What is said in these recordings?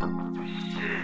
Three, two.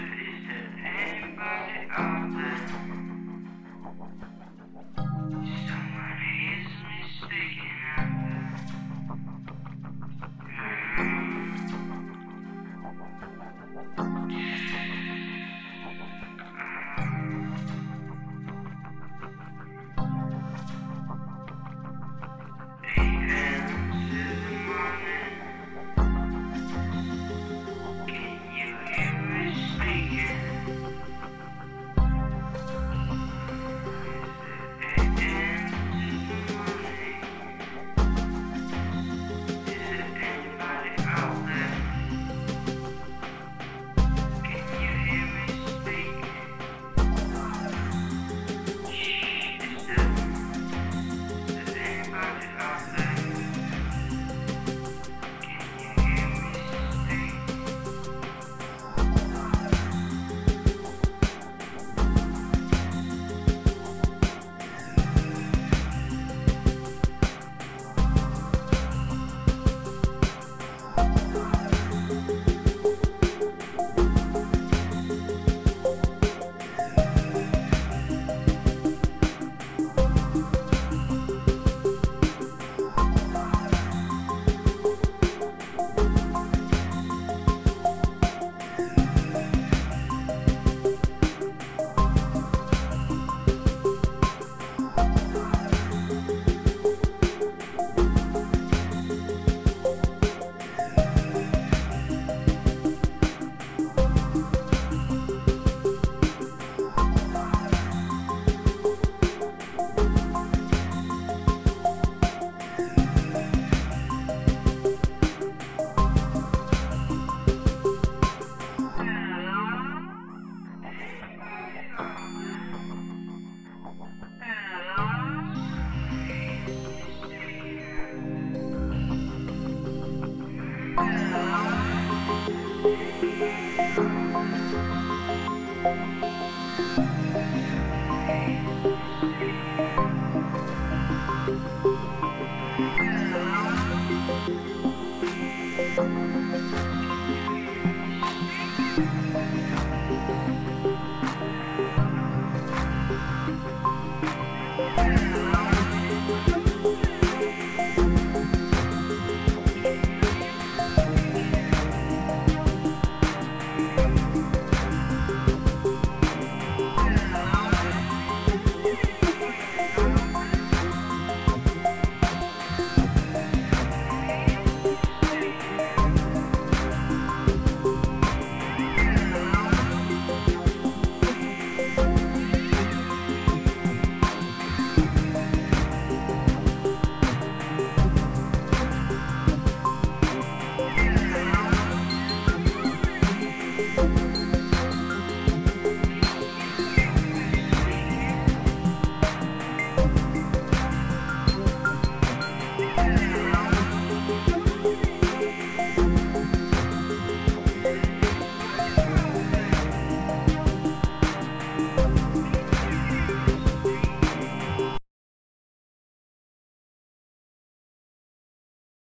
Thank you.